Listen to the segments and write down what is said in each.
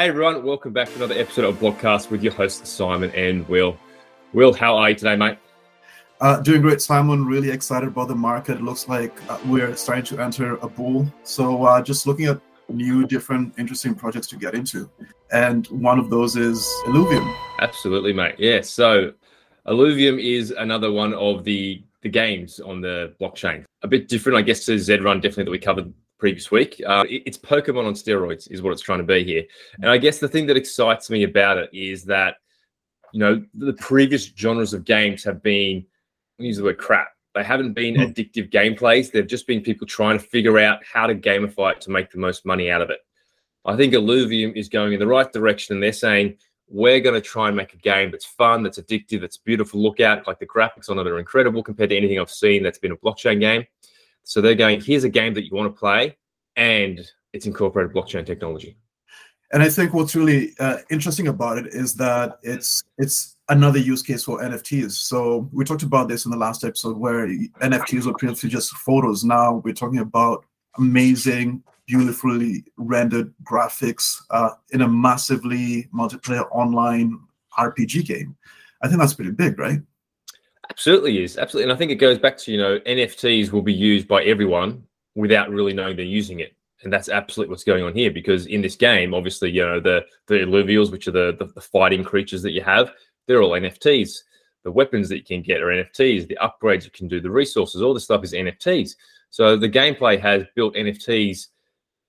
Hey everyone, welcome back to another episode of Blockcast with your hosts Simon and Will. Will, how are you today, mate? Uh, doing great, Simon. Really excited about the market. It looks like uh, we're starting to enter a bull. So uh, just looking at new, different, interesting projects to get into. And one of those is Illuvium. Absolutely, mate. Yeah. So Illuvium is another one of the the games on the blockchain. A bit different, I guess, to Zed Run, definitely that we covered previous week. Uh, it's Pokemon on steroids, is what it's trying to be here. And I guess the thing that excites me about it is that, you know, the previous genres of games have been, I use the word crap. They haven't been mm. addictive gameplays. They've just been people trying to figure out how to gamify it to make the most money out of it. I think Illuvium is going in the right direction, and they're saying we're going to try and make a game that's fun, that's addictive, that's beautiful look at. Like the graphics on it are incredible compared to anything I've seen that's been a blockchain game. So they're going, here's a game that you want to play, and it's incorporated blockchain technology. And I think what's really uh, interesting about it is that it's it's another use case for NFTs. So we talked about this in the last episode where NFTs were previously just photos. Now we're talking about amazing, beautifully rendered graphics uh, in a massively multiplayer online RPG game. I think that's pretty big, right? Absolutely is. Absolutely. And I think it goes back to, you know, NFTs will be used by everyone without really knowing they're using it. And that's absolutely what's going on here because in this game, obviously, you know, the the illuvials, which are the, the, the fighting creatures that you have, they're all NFTs. The weapons that you can get are NFTs. The upgrades you can do, the resources, all this stuff is NFTs. So the gameplay has built NFTs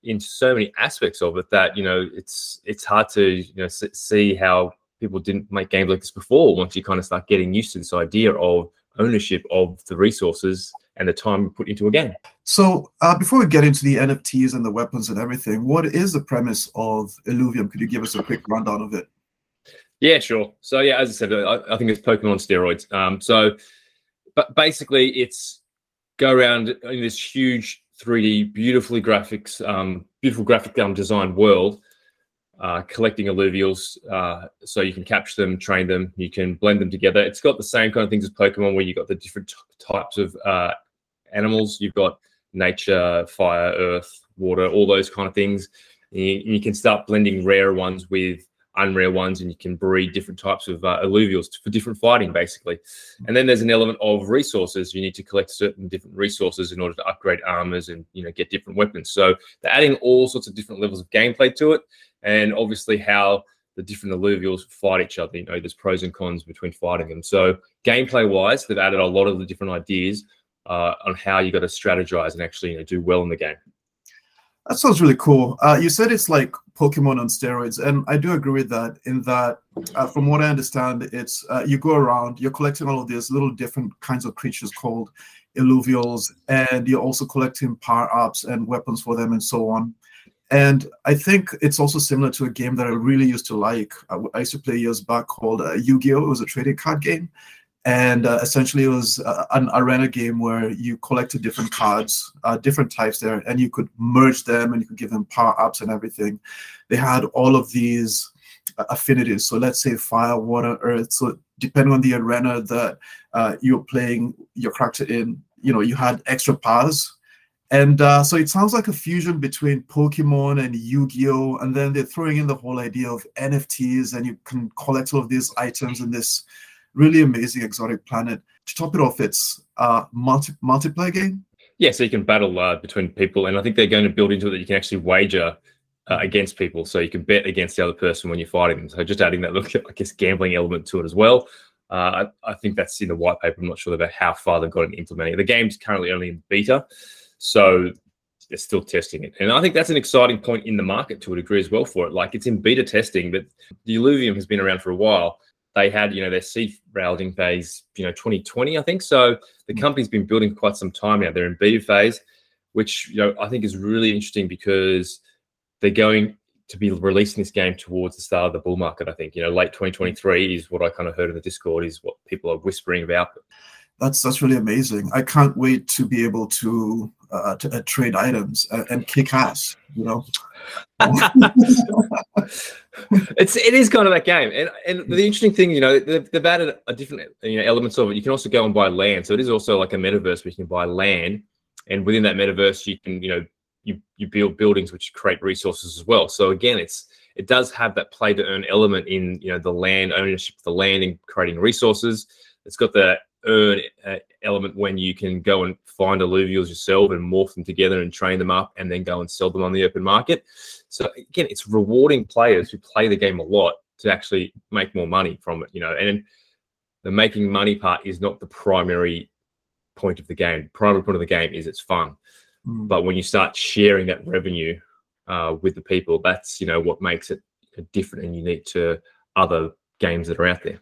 into so many aspects of it that you know it's it's hard to you know see how people didn't make games like this before once you kind of start getting used to this idea of ownership of the resources and the time you put into a game. So, uh, before we get into the NFTs and the weapons and everything, what is the premise of Illuvium? Could you give us a quick rundown of it? Yeah, sure. So, yeah, as I said, I, I think it's Pokemon steroids. Um, so, but basically, it's go around in this huge 3D, beautifully graphics, um, beautiful graphic um, designed world uh, collecting illuvials uh, so you can capture them, train them, you can blend them together. It's got the same kind of things as Pokemon, where you've got the different t- types of uh, animals. You've got nature, fire, earth, water, all those kind of things. You, you, can start blending rare ones with unrare ones, and you can breed different types of uh, illuvials for different fighting, basically. And then there's an element of resources. You need to collect certain different resources in order to upgrade armors and you know get different weapons. So they're adding all sorts of different levels of gameplay to it and obviously how the different illuvials fight each other. You know, there's pros and cons between fighting them. So gameplay wise, they've added a lot of the different ideas uh, on how you got to strategize and actually you know, do well in the game. That sounds really cool. Uh, you said it's like Pokemon on steroids, and I do agree with that. In that, uh, from what I understand, it's uh, you go around, you're collecting all of these little different kinds of creatures called illuvials, and you're also collecting power ups and weapons for them, and so on. And I think it's also similar to a game that I really used to like. I, I used to play years back called uh, Yu Gi Oh! It was a trading card game. And uh, essentially, it was uh, an arena game where you collected different cards, uh, different types there, and you could merge them and you could give them power ups and everything. They had all of these uh, affinities. So let's say fire, water, earth. So depending on the arena that uh, you're playing your character in, you know, you had extra powers and uh, so it sounds like a fusion between Pokemon and Yu Gi Oh! And then they're throwing in the whole idea of NFTs, and you can collect all of these items in this really amazing exotic planet. To top it off, it's a multi- multiplayer game. Yeah, so you can battle uh, between people. And I think they're going to build into it that you can actually wager uh, against people. So you can bet against the other person when you're fighting them. So just adding that, look, I guess, gambling element to it as well. Uh, I, I, think that's in the white paper. I'm not sure about how far they've got in implementing it. The game's currently only in beta. So they're still testing it. And I think that's an exciting point in the market to a degree as well for it. Like it's in beta testing, but the Illuvium has been around for a while. They had, you know, their seed rounding phase, you know, 2020, I think. So the hmm. company's been building quite some time now. They're in beta phase, which, you know, I think is really interesting because they're going to be releasing this game towards the start of the bull market. I think, you know, late 2023 is what I kind of heard in the Discord is what people are whispering about that's that's really amazing. I can't wait to be able to, uh, to uh, trade items and, and, kick ass. You know, it's it is kind of that game, and and the interesting thing, you know, they've, they've added a different you know elements of it. You can also go and buy land, so it is also like a metaverse where you can buy land, and within that metaverse, you can you know you you build buildings which create resources as well. So again, it's it does have that play to earn element in you know the land ownership the land and creating resources. It's got the earn uh, element when you can go and find illuvials yourself and morph them together and train them up and then go and sell them on the open market. So again, it's rewarding players who play the game a lot to actually make more money from it, you know. And the making money part is not the primary point of the game. primary point of the game is it's fun. Mm. But when you start sharing that revenue uh, with the people, that's you know what makes it different and unique to other games that are out there.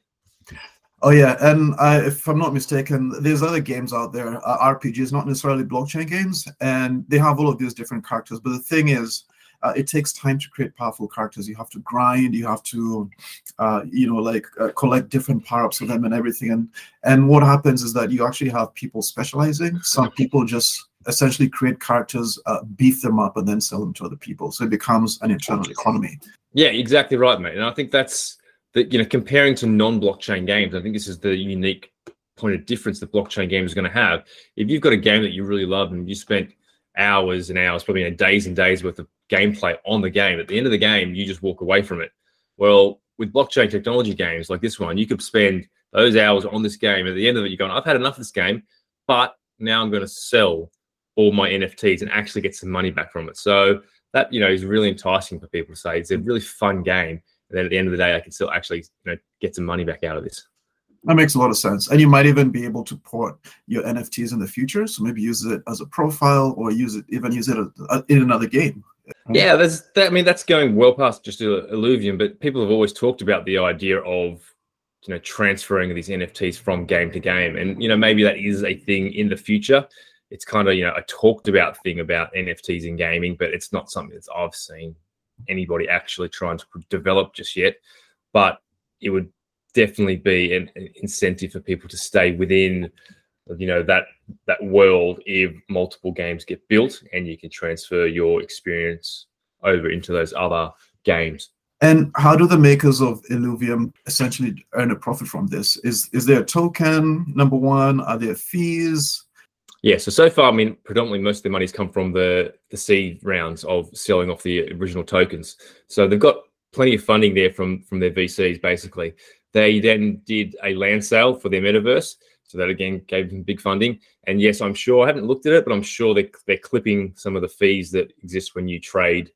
Oh yeah, and uh, if I'm not mistaken, there's other games out there, uh, RPGs, not necessarily blockchain games, and they have all of these different characters. But the thing is, uh, it takes time to create powerful characters. You have to grind, you have to, uh, you know, like uh, collect different power ups of them and everything. And and what happens is that you actually have people specializing. Some people just essentially create characters, uh, beef them up, and then sell them to other people. So it becomes an internal economy. Yeah, exactly right, mate. And I think that's that you know comparing to non-blockchain games i think this is the unique point of difference the blockchain game is going to have. If you've got a game that you really love and you spent hours and hours probably you know, days and days worth of gameplay on the game at the end of the game you just walk away from it. Well with blockchain technology games like this one you could spend those hours on this game. At the end of it you're going i've had enough of this game but now i'm going to sell all my nfts and actually get some money back from it. So that you know is really enticing for people to say it's a really fun game and then at the end of the day, I can still actually you know get some money back out of this. That makes a lot of sense. And you might even be able to port your NFTs in the future. So maybe use it as a profile or use it even use it uh, in another game. Yeah, there's that, I mean that's going well past just Illuvium, but people have always talked about the idea of you know transferring these NFTs from game to game. And you know, maybe that is a thing in the future. It's kind of, you know, a talked about thing about NFTs in gaming, but it's not something that I've seen anybody actually trying to develop just yet. But it would definitely be an, an incentive for people to stay within you know that that world if multiple games get built and you can transfer your experience over into those other games. And how do the makers of illuvium essentially earn a profit from this? Is is there a token number one? Are there fees yeah, so so far, I mean, predominantly most of the money's come from the the seed rounds of selling off the original tokens. So they've got plenty of funding there from from their VCs. Basically, they then did a land sale for their metaverse, so that again gave them big funding. And yes, I'm sure I haven't looked at it, but I'm sure they they're clipping some of the fees that exist when you trade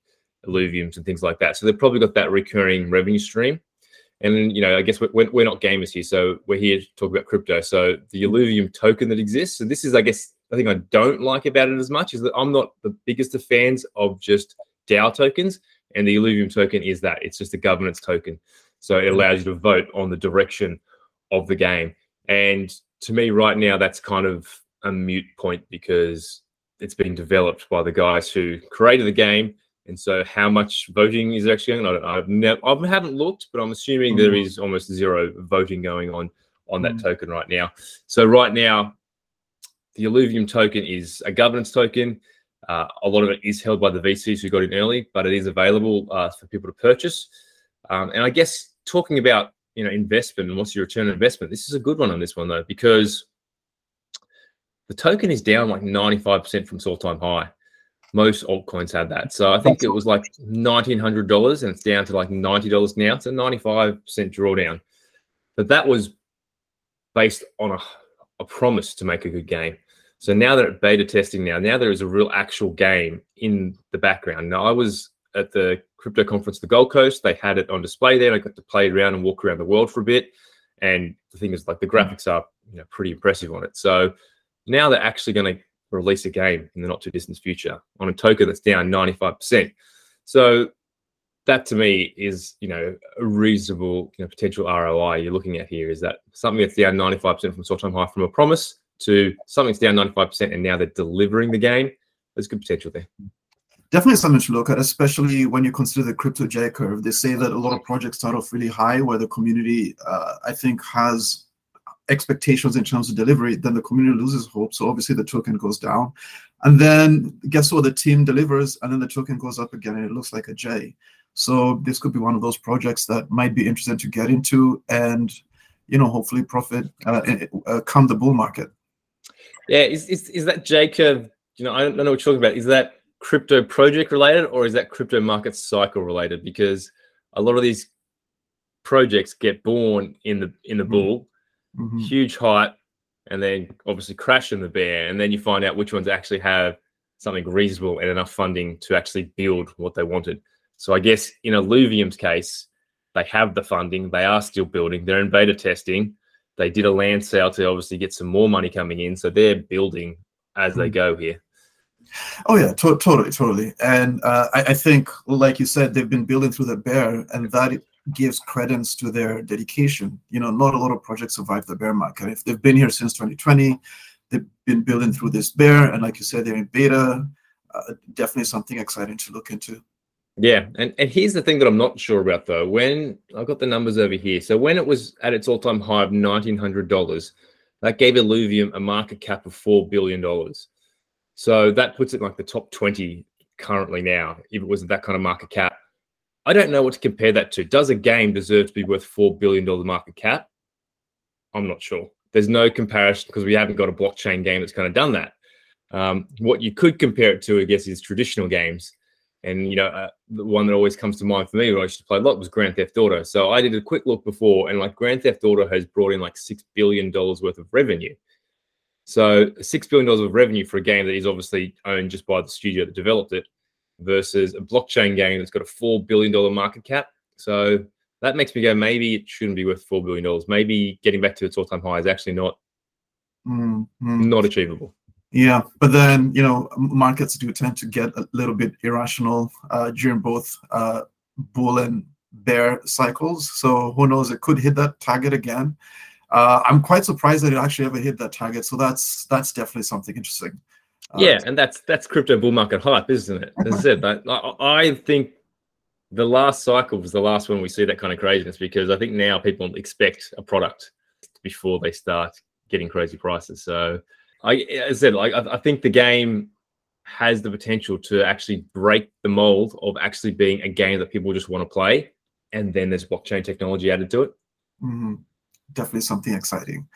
illuviums and things like that. So they've probably got that recurring revenue stream. And you know, I guess we're, we're not gamers here, so we're here to talk about crypto. So the Illuvium token that exists, and this is, I guess, I think I don't like about it as much is that I'm not the biggest of fans of just DAO tokens, and the Illuvium token is that it's just a governance token, so it allows you to vote on the direction of the game. And to me, right now, that's kind of a mute point because it's been developed by the guys who created the game and so, how much voting is actually going on? I've never, I haven't looked, but I'm assuming mm. there is almost zero voting going on on that mm. token right now. So, right now, the Illuvium token is a governance token. Uh, a lot of it is held by the VCs who got in early, but it is available uh, for people to purchase. Um, and I guess talking about you know investment and what's your return on investment, this is a good one on this one though because the token is down like 95% from its all-time high most altcoins had that. So I think it was like nineteen hundred dollars, and it's down to like ninety dollars now. It's a ninety-five percent drawdown, but that was based on a, a promise to make a good game. So now they're at beta testing now, now there is a real actual game in the background. Now I was at the crypto conference, the Gold Coast. They had it on display there. I got to play around and walk around the world for a bit. And the thing is, like the graphics are you know pretty impressive on it. So now they're actually going to release a game in the not too distant future on a token that's down 95%. So that to me is, you know, a reasonable you know, potential ROI you're looking at here is that something that's down 95% from short time high from a promise to something's down 95% and now they're delivering the game. There's good potential there. Definitely something to look at, especially when you consider the crypto J curve. They say that a lot of projects start off really high, where the community, uh, I think, has expectations in terms of delivery, then the community loses hope. So obviously the token goes down. And then guess what? The team delivers and then the token goes up again and it looks like a J. So this could be one of those projects that might be interesting to get into and, you know, hopefully profit uh, uh, come the bull market. Yeah, is, is, is that Jacob? you know, I don't know what you're talking about. Is that crypto project related or is that crypto market cycle related? Because a lot of these projects get born in the in the Mhm. bull, Mhm. huge hype, and then obviously crash in the bear, and then you find out which ones actually have something reasonable and enough funding to actually build what they wanted. So I guess in Illuvium's case, they have the funding, they are still building, they're in beta testing. They did a land sale to obviously get some more money coming in, so they're building as they Mhm. go here. Oh yeah, to- totally, totally. And uh, I, I think, like you said, they've been building through the bear, and that gives credence to their dedication. You know, not a lot of projects survive the bear market. If they've been here since 2020, they've been building through this bear, and like you said, they're in beta. Uh, definitely something exciting to look into. Yeah, and and here's the thing that I'm not sure about though. When I've got the numbers over here, so when it was at its all-time high of nineteen hundred dollars, that gave Illuvium a market cap of four billion dollars. So that puts it like the top twenty currently now. If it was that kind of market cap, I don't know what to compare that to. Does a game deserve to be worth four billion dollar market cap? I'm not sure. There's no comparison because we haven't got a blockchain game that's kind of done that. Um, what you could compare it to, I guess, is traditional games. And you know, uh, the one that always comes to mind for me, when I used to play a lot, was Grand Theft Auto. So I did a quick look before, and like Grand Theft Auto has brought in like six billion dollars worth of revenue. So six billion dollars of revenue for a game that is obviously owned just by the studio that developed it, versus a blockchain game that's got a four billion dollar market cap. So that makes me go, maybe it shouldn't be worth four billion dollars. Maybe getting back to its all-time high is actually not Mm, mm. not achievable. Yeah, but then you know markets do tend to get a little bit irrational uh, during both uh, bull and bear cycles. So who knows? It could hit that target again. Uh, I'm quite surprised that it actually ever hit that target. So that's that's definitely something interesting. Uh, yeah, and that's that's crypto bull market hype, isn't it? As I said, I, I I think the last cycle was the last one we see that kind of craziness because I think now people expect a product before they start getting crazy prices. So, I as I said, like I, I think the game has the potential to actually break the mold of actually being a game that people just want to play, and then there's blockchain technology added to it. mhm. Definitely something exciting.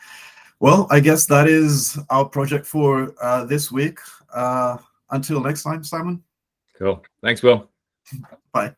Well, I guess that is our project for uh, this week. Uh, until next time, Simon. Cool. Thanks, Will. Bye.